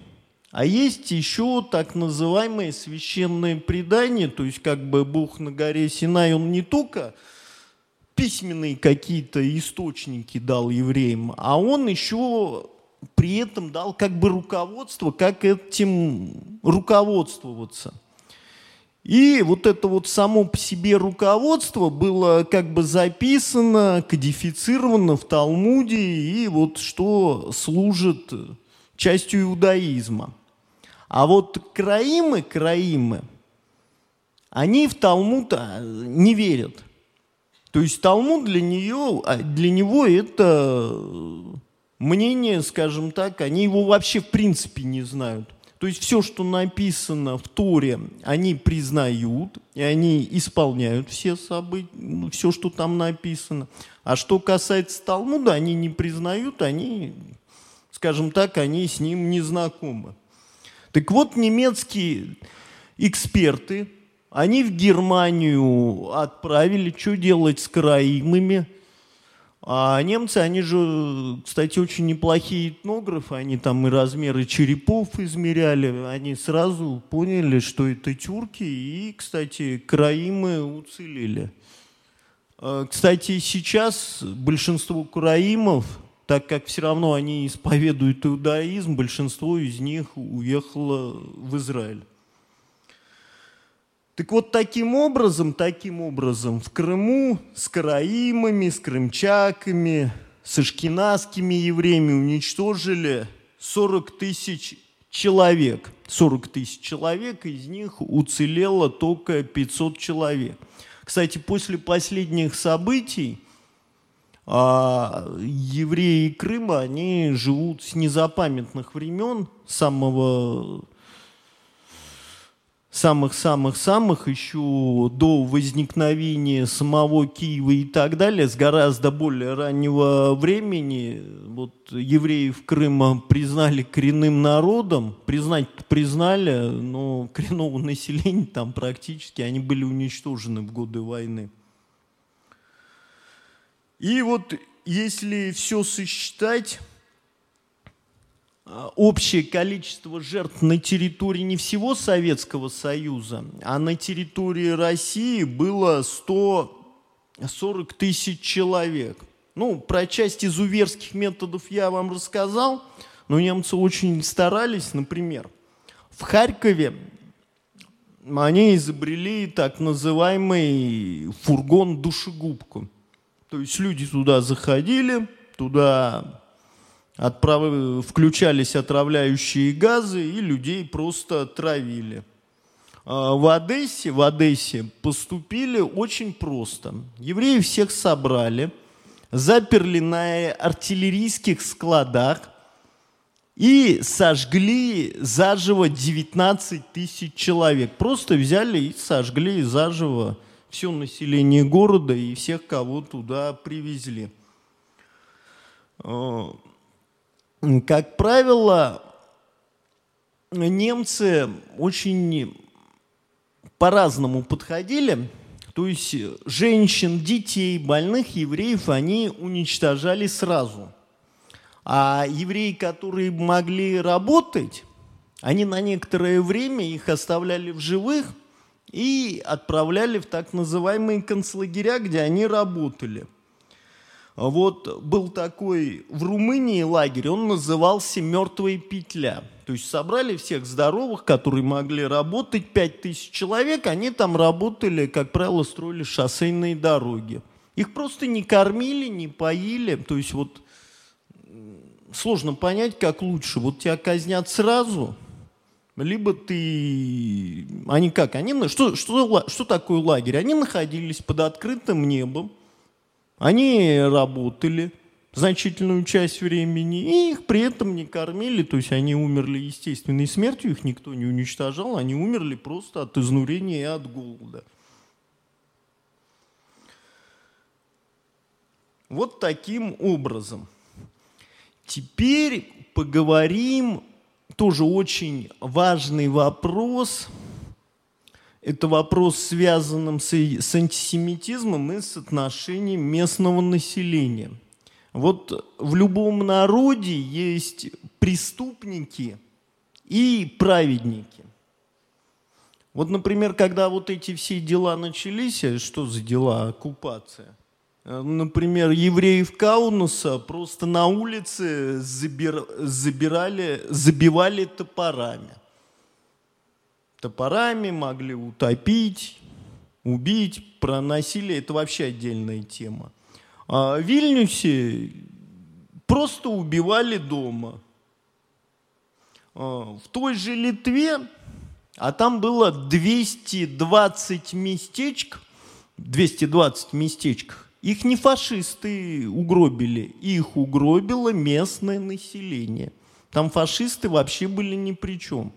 а есть еще так называемое священное предание, то есть как бы Бог на горе Синай, он не только письменные какие-то источники дал евреям, а он еще при этом дал как бы руководство, как этим руководствоваться. И вот это вот само по себе руководство было как бы записано, кодифицировано в Талмуде, и вот что служит частью иудаизма. А вот краимы, краимы, они в Талмуд а, не верят. То есть Талмуд для, нее, а, для него это мнение, скажем так, они его вообще в принципе не знают. То есть все, что написано в Торе, они признают, и они исполняют все события, ну, все, что там написано. А что касается Талмуда, они не признают, они, скажем так, они с ним не знакомы. Так вот, немецкие эксперты, они в Германию отправили, что делать с караимами – а немцы, они же, кстати, очень неплохие этнографы, они там и размеры черепов измеряли, они сразу поняли, что это тюрки, и, кстати, краимы уцелели. А, кстати, сейчас большинство краимов, так как все равно они исповедуют иудаизм, большинство из них уехало в Израиль. Так вот, таким образом, таким образом, в Крыму с караимами, с крымчаками, с ашкенадскими евреями уничтожили 40 тысяч человек. 40 тысяч человек, из них уцелело только 500 человек. Кстати, после последних событий а, евреи Крыма, они живут с незапамятных времен, самого самых-самых-самых еще до возникновения самого Киева и так далее, с гораздо более раннего времени, вот евреев Крыма признали коренным народом, признать признали, но коренного населения там практически, они были уничтожены в годы войны. И вот если все сосчитать, а, общее количество жертв на территории не всего Советского Союза, а на территории России было 140 тысяч человек. Ну, про часть изуверских методов я вам рассказал, но немцы очень старались, например, в Харькове они изобрели так называемый фургон-душегубку. То есть люди туда заходили, туда отправ... включались отравляющие газы и людей просто травили. А в Одессе, в Одессе поступили очень просто. Евреи всех собрали, заперли на артиллерийских складах и сожгли заживо 19 тысяч человек. Просто взяли и сожгли заживо все население города и всех, кого туда привезли. А, как правило, немцы очень по-разному подходили. То есть женщин, детей, больных евреев они уничтожали сразу. А евреи, которые могли работать, они на некоторое время их оставляли в живых и отправляли в так называемые концлагеря, где они работали – вот был такой в Румынии лагерь, он назывался «Мертвая петля». То есть собрали всех здоровых, которые могли работать, 5000 человек, они там работали, как правило, строили шоссейные дороги. Их просто не кормили, не поили, то есть вот сложно понять, как лучше. Вот тебя казнят сразу, либо ты... Они как? Они... Что, что, что такое лагерь? Они находились под открытым небом, они работали значительную часть времени, и их при этом не кормили, то есть они умерли естественной смертью, их никто не уничтожал, они умерли просто от изнурения и от голода. Вот таким образом. Теперь поговорим, тоже очень важный вопрос – это вопрос, связанным с, с антисемитизмом и с отношением местного населения. Вот в любом народе есть преступники и праведники. Вот, например, когда вот эти все дела начались, э, что за дела, оккупация? Э, например, евреев Каунаса просто на улице забир, забирали, забивали топорами топорами, могли утопить, убить. Про насилие это вообще отдельная тема. А в Вильнюсе просто убивали дома. А, в той же Литве, а там было 220 местечек, 220 местечках, их не фашисты угробили, их угробило местное население. Там фашисты вообще были ни при чем.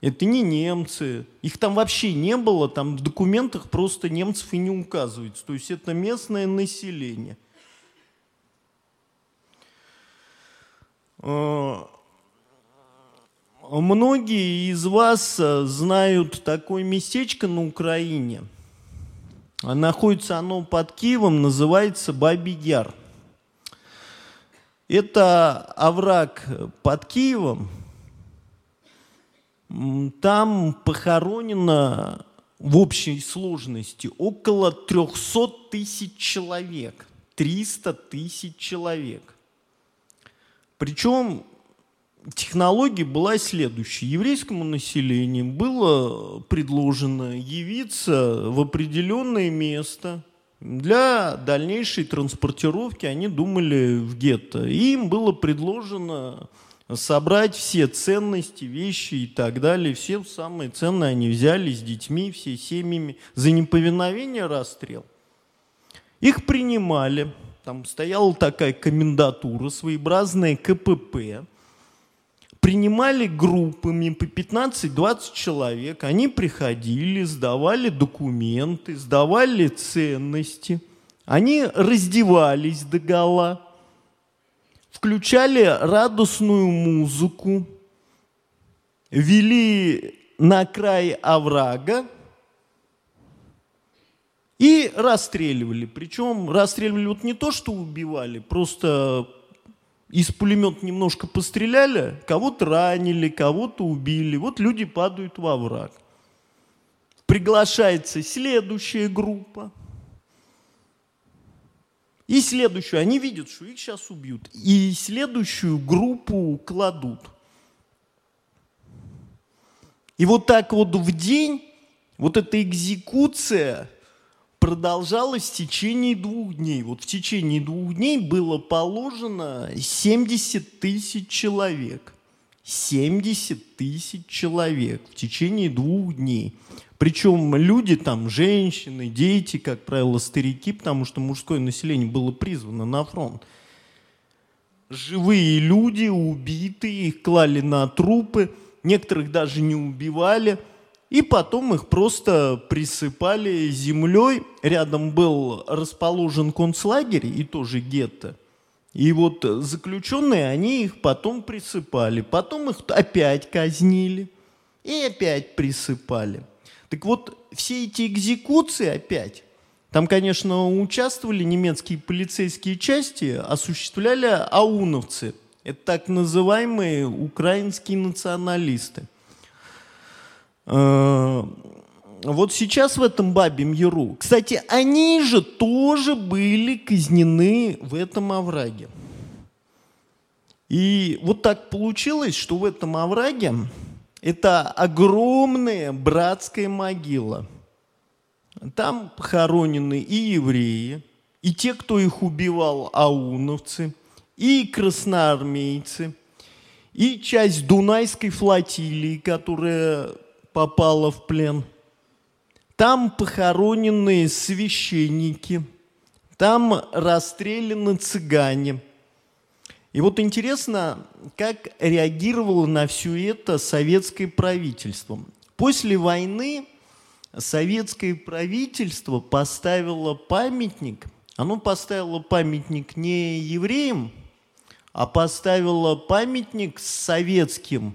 Это не немцы. Их там вообще не было, там в документах просто немцев и не указывается. То есть это местное население. А, многие из вас знают такое местечко на Украине. Находится оно под Киевом, называется Бабий Яр. Это овраг под Киевом, там похоронено в общей сложности около 300 тысяч человек. 300 тысяч человек. Причем технология была следующая. Еврейскому населению было предложено явиться в определенное место. Для дальнейшей транспортировки они думали в гетто. И им было предложено собрать все ценности, вещи и так далее. Все самые ценные они взяли с детьми, все семьями. За неповиновение расстрел. Их принимали. Там стояла такая комендатура, своеобразная КПП. Принимали группами по 15-20 человек. Они приходили, сдавали документы, сдавали ценности. Они раздевались до гола включали радостную музыку, вели на край оврага и расстреливали. Причем расстреливали вот не то, что убивали, просто из пулемета немножко постреляли, кого-то ранили, кого-то убили. Вот люди падают во враг. Приглашается следующая группа. И следующую, они видят, что их сейчас убьют. И следующую группу кладут. И вот так вот в день вот эта экзекуция продолжалась в течение двух дней. Вот в течение двух дней было положено 70 тысяч человек. 70 тысяч человек в течение двух дней. Причем люди там, женщины, дети, как правило, старики, потому что мужское население было призвано на фронт. Живые люди, убитые, их клали на трупы, некоторых даже не убивали, и потом их просто присыпали землей. Рядом был расположен концлагерь и тоже гетто. И вот заключенные, они их потом присыпали, потом их опять казнили и опять присыпали. Так вот, все эти экзекуции опять, там, конечно, участвовали немецкие полицейские части, осуществляли ауновцы. Это так называемые украинские националисты. Э, вот сейчас в этом Бабьем Яру, кстати, они же тоже были казнены в этом овраге. И вот так получилось, что в этом овраге это огромная братская могила. Там похоронены и евреи, и те, кто их убивал, ауновцы, и красноармейцы, и часть Дунайской флотилии, которая попала в плен. Там похоронены священники, там расстреляны цыгане – и вот интересно, как реагировало на все это советское правительство. После войны советское правительство поставило памятник, оно поставило памятник не евреям, а поставило памятник советским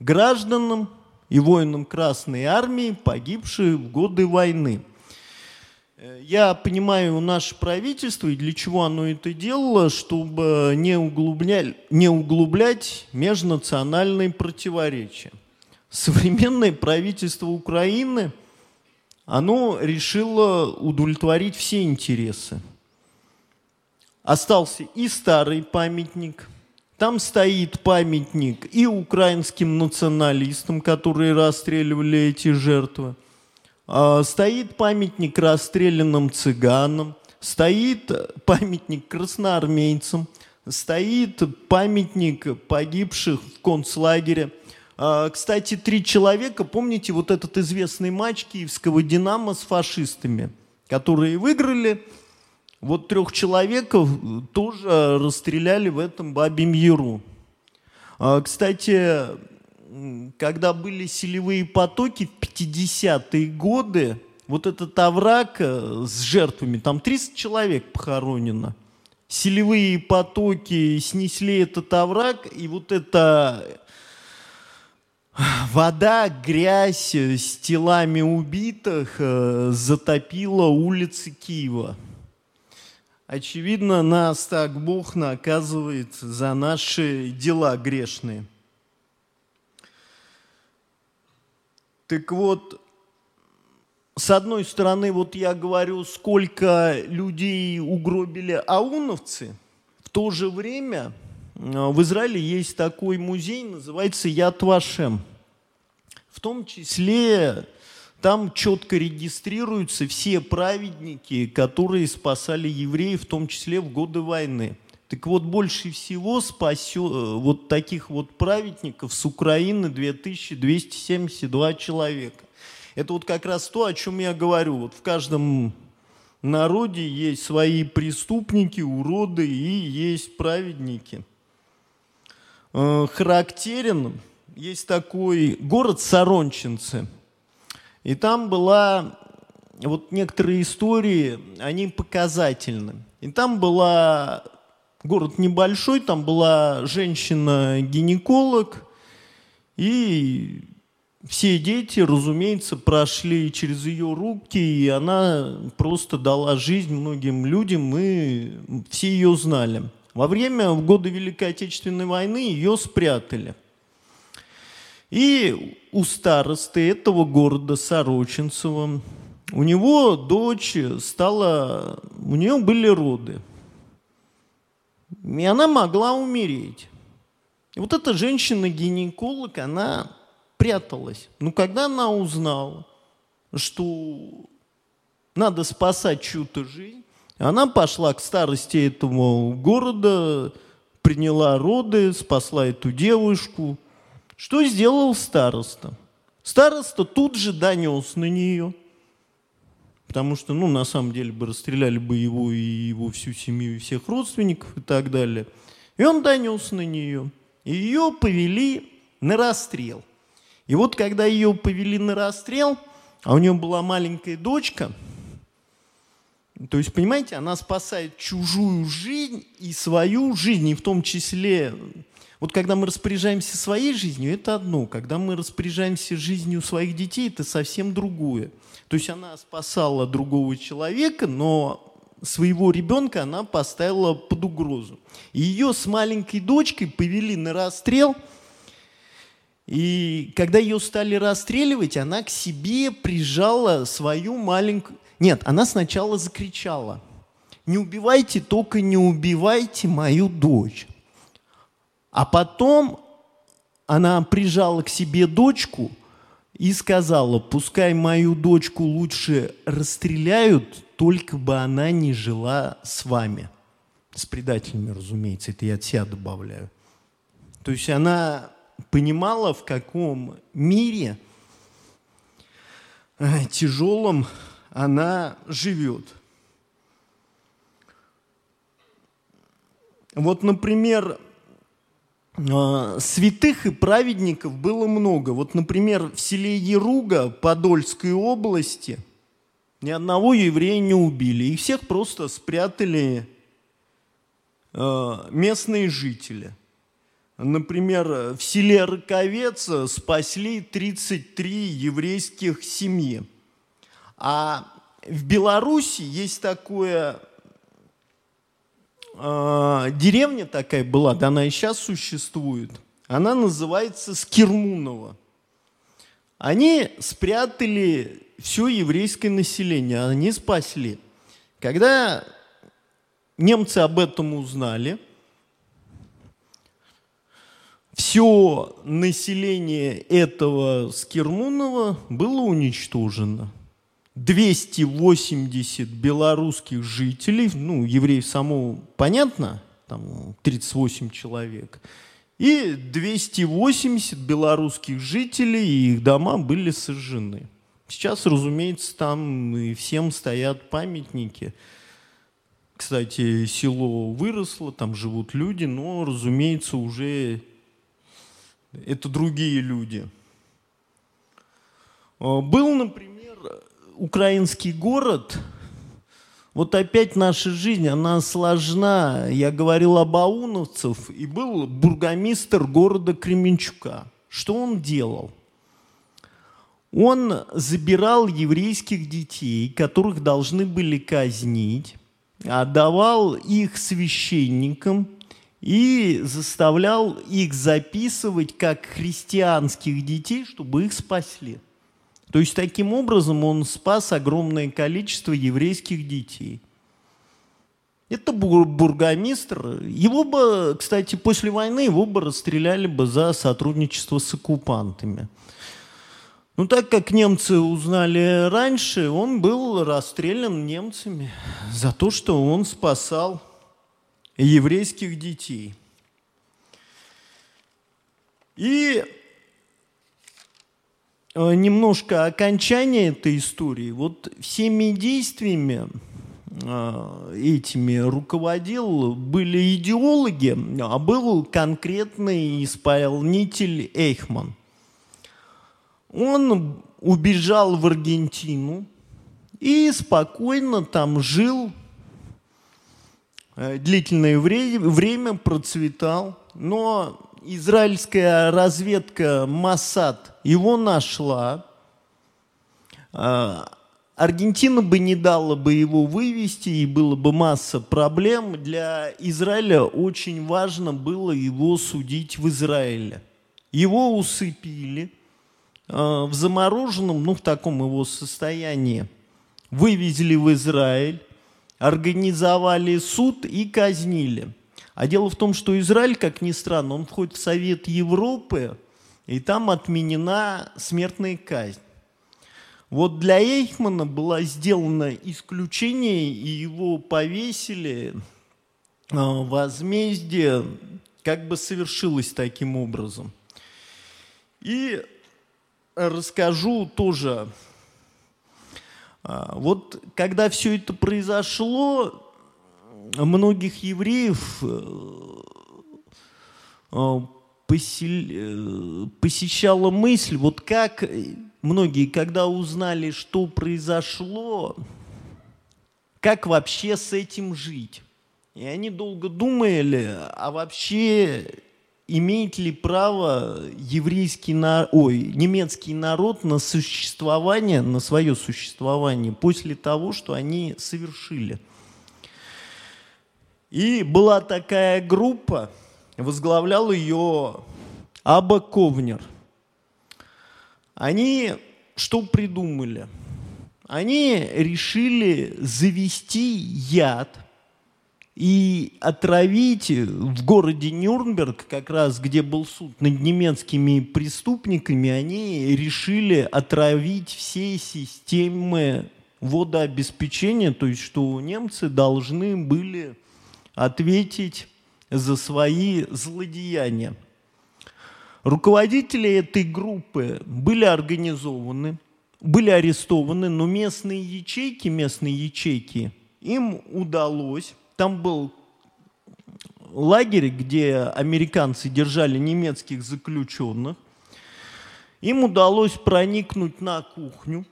гражданам и воинам Красной Армии, погибшим в годы войны – я понимаю наше правительство и для чего оно это делало, чтобы не, углублять, не углублять межнациональные противоречия. Современное правительство Украины, оно решило удовлетворить все интересы. Остался и старый памятник, там стоит памятник и украинским националистам, которые расстреливали эти жертвы – а, стоит памятник расстрелянным цыганам, стоит памятник красноармейцам, стоит памятник погибших в концлагере. А, кстати, три человека, помните вот этот известный матч киевского «Динамо» с фашистами, которые выиграли, вот трех человеков тоже расстреляли в этом Бабьем Яру. А, кстати, когда были селевые потоки в 50-е годы, вот этот овраг э, с жертвами, там 300 человек похоронено. Селевые потоки снесли этот овраг, и вот эта вода, грязь с телами убитых э, затопила улицы Киева. Очевидно, нас так Бог наказывает за наши дела грешные. Так вот, с одной стороны, вот я говорю, сколько людей угробили ауновцы, в то же время э, в Израиле есть такой музей, называется Яд Вашем. В том числе там четко регистрируются все праведники, которые спасали евреев, в том числе в годы войны. Так вот, больше всего спасет, э, вот таких вот праведников с Украины 2272 человека. Это вот как раз то, о чем я говорю. Вот в каждом народе есть свои преступники, уроды и есть праведники. Э, характерен есть такой город Сарончинцы – и там была, вот некоторые истории, они показательны. И там была, город небольшой, там была женщина-гинеколог, и все дети, разумеется, прошли через ее руки, и она просто дала жизнь многим людям, и все ее знали. Во время, в годы Великой Отечественной войны ее спрятали – и у старосты этого города Сорочинцева, у него дочь стала, у нее были роды. И она могла умереть. И вот эта женщина-гинеколог, она пряталась. Но когда она узнала, что надо спасать чью-то жизнь, она пошла к старости этого города, приняла роды, спасла эту девушку – что сделал староста? Староста тут же донес на нее, потому что, ну, на самом деле бы расстреляли бы его и его всю семью, и всех родственников и так далее. И он донес на нее. Ее повели на расстрел. И вот когда ее повели на расстрел, а у нее была маленькая дочка, то есть, понимаете, она спасает чужую жизнь и свою жизнь, и в том числе вот когда мы распоряжаемся своей жизнью, это одно. Когда мы распоряжаемся жизнью своих детей, это совсем другое. То есть она спасала другого человека, но своего ребенка она поставила под угрозу. И ее с маленькой дочкой повели на расстрел. И когда ее стали расстреливать, она к себе прижала свою маленькую... Нет, она сначала закричала. Не убивайте, только не убивайте мою дочь. А потом она прижала к себе дочку и сказала, пускай мою дочку лучше расстреляют, только бы она не жила с вами. С предателями, разумеется, это я от себя добавляю. То есть она понимала, в каком мире э, тяжелом она живет. Вот, например, святых и праведников было много. Вот, например, в селе Еруга Подольской области ни одного еврея не убили. Их всех просто спрятали а, местные жители. Например, в селе Раковец спасли 33 еврейских семьи. А в Беларуси есть такое э, деревня такая была, да она и сейчас существует. Она называется Скирмунова. Они спрятали все еврейское население, они спасли. Когда немцы об этом узнали, все население этого Скирмунова было уничтожено – 280 белорусских жителей, ну, евреев само понятно, там 38 человек, и 280 белорусских жителей, и их дома были сожжены. Сейчас, разумеется, там и всем стоят памятники. Кстати, село выросло, там живут люди, но, разумеется, уже это другие люди. А, был, например, украинский город. Вот опять наша жизнь, она сложна. Я говорил об ауновцев, и был бургомистр города Кременчука. Что он делал? Он забирал еврейских детей, которых должны были казнить, отдавал их священникам и заставлял их записывать как христианских детей, чтобы их спасли. То есть таким образом он спас огромное количество еврейских детей. Это бургомистр. Его бы, кстати, после войны его бы расстреляли бы за сотрудничество с оккупантами. Ну, так как немцы узнали раньше, он был расстрелян немцами за то, что он спасал еврейских детей. И немножко окончание этой истории. Вот всеми действиями э, этими руководил были идеологи, а был конкретный исполнитель Эйхман – он убежал в Аргентину и спокойно там жил, э, длительное время процветал, но израильская разведка Масад его нашла. А, Аргентина бы не дала бы его вывести, и было бы масса проблем. Для Израиля очень важно было его судить в Израиле. Его усыпили – Э, в замороженном, ну, в таком его состоянии, вывезли в Израиль, организовали суд и казнили. А дело в том, что Израиль, как ни странно, он входит в Совет Европы, и там отменена смертная казнь. Вот для Эйхмана было сделано исключение, и его повесили, э, возмездие как бы совершилось таким образом. И расскажу тоже. А, вот когда все это произошло, многих евреев э, э, э, посещала мысль, вот как многие, когда узнали, что произошло, как вообще с этим жить. И они долго думали, а вообще имеет ли право еврейский на... Ой, немецкий народ на существование, на свое существование после того, что они совершили. И была такая группа, возглавлял ее Аба Ковнер. Они что придумали? Они решили завести яд – и отравить в городе Нюрнберг, как раз где был суд над немецкими преступниками, они решили отравить все системы водообеспечения, то есть что немцы должны были ответить за свои злодеяния. Руководители этой группы были организованы, были арестованы, но местные ячейки, местные ячейки, им удалось там был лагерь, где американцы держали немецких заключенных. Им удалось проникнуть на кухню.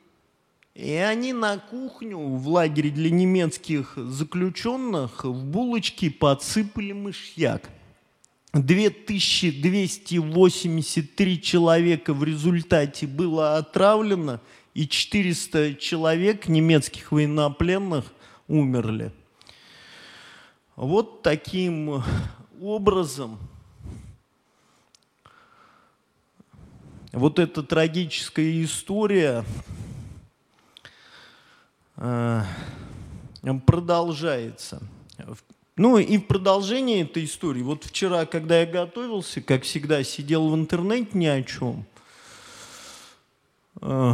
И они на кухню в лагере для немецких заключенных в булочки подсыпали мышьяк. 2283 человека в результате было отравлено, и 400 человек немецких военнопленных умерли. Вот таким образом вот эта трагическая история продолжается. Ну и в продолжении этой истории, вот вчера, когда я готовился, как всегда, сидел в интернете ни о чем, э,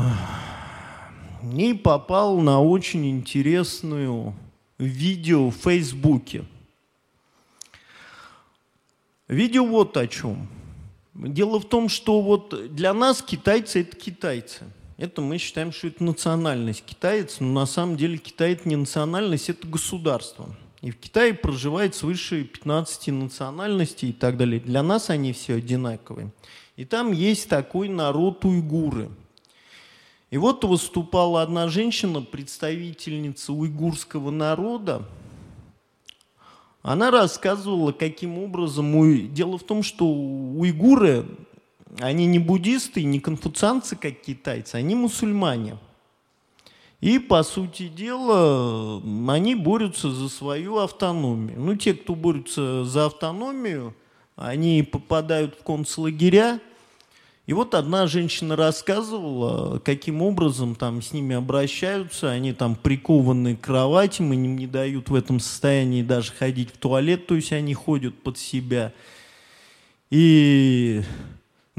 и попал на очень интересную видео в Фейсбуке. Видео вот о чем. Дело в том, что вот для нас китайцы – это китайцы. Это мы считаем, что это национальность китаец, но на самом деле Китай – это не национальность, это государство. И в Китае проживает свыше 15 национальностей и так далее. Для нас они все одинаковые. И там есть такой народ уйгуры. И вот выступала одна женщина, представительница уйгурского народа. Она рассказывала, каким образом... Дело в том, что уйгуры, они не буддисты, не конфуцианцы, как китайцы, они мусульмане – и, по сути дела, они борются за свою автономию. Ну, те, кто борются за автономию, они попадают в концлагеря. И вот одна женщина рассказывала, каким образом там с ними обращаются. Они там прикованы к кроватям, им не дают в этом состоянии даже ходить в туалет, то есть они ходят под себя. И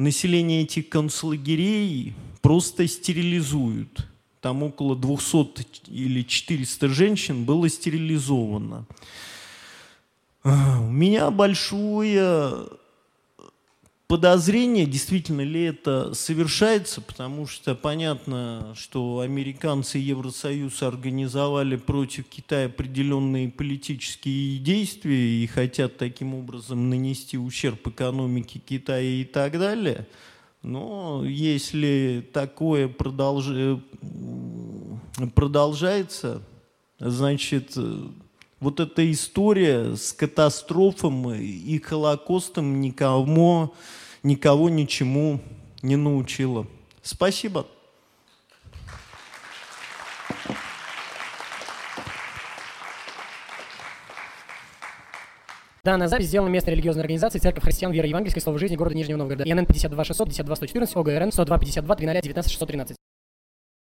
население этих концлагерей просто стерилизуют там около 200 или 400 женщин было стерилизовано. У меня большое подозрение, действительно ли это совершается, потому что понятно, что американцы и Евросоюз организовали против Китая определенные политические действия и хотят таким образом нанести ущерб экономике Китая и так далее – но если такое продолж... продолжается, значит, вот эта история с катастрофом и Холокостом никому, никого ничему не научила. Спасибо. Данная запись сделана местной религиозной организацией Церковь Христиан Веры Евангельской Слова Жизни города Нижнего Новгорода. ИНН 52 600 52 114 ОГРН 102 52 13 19 613.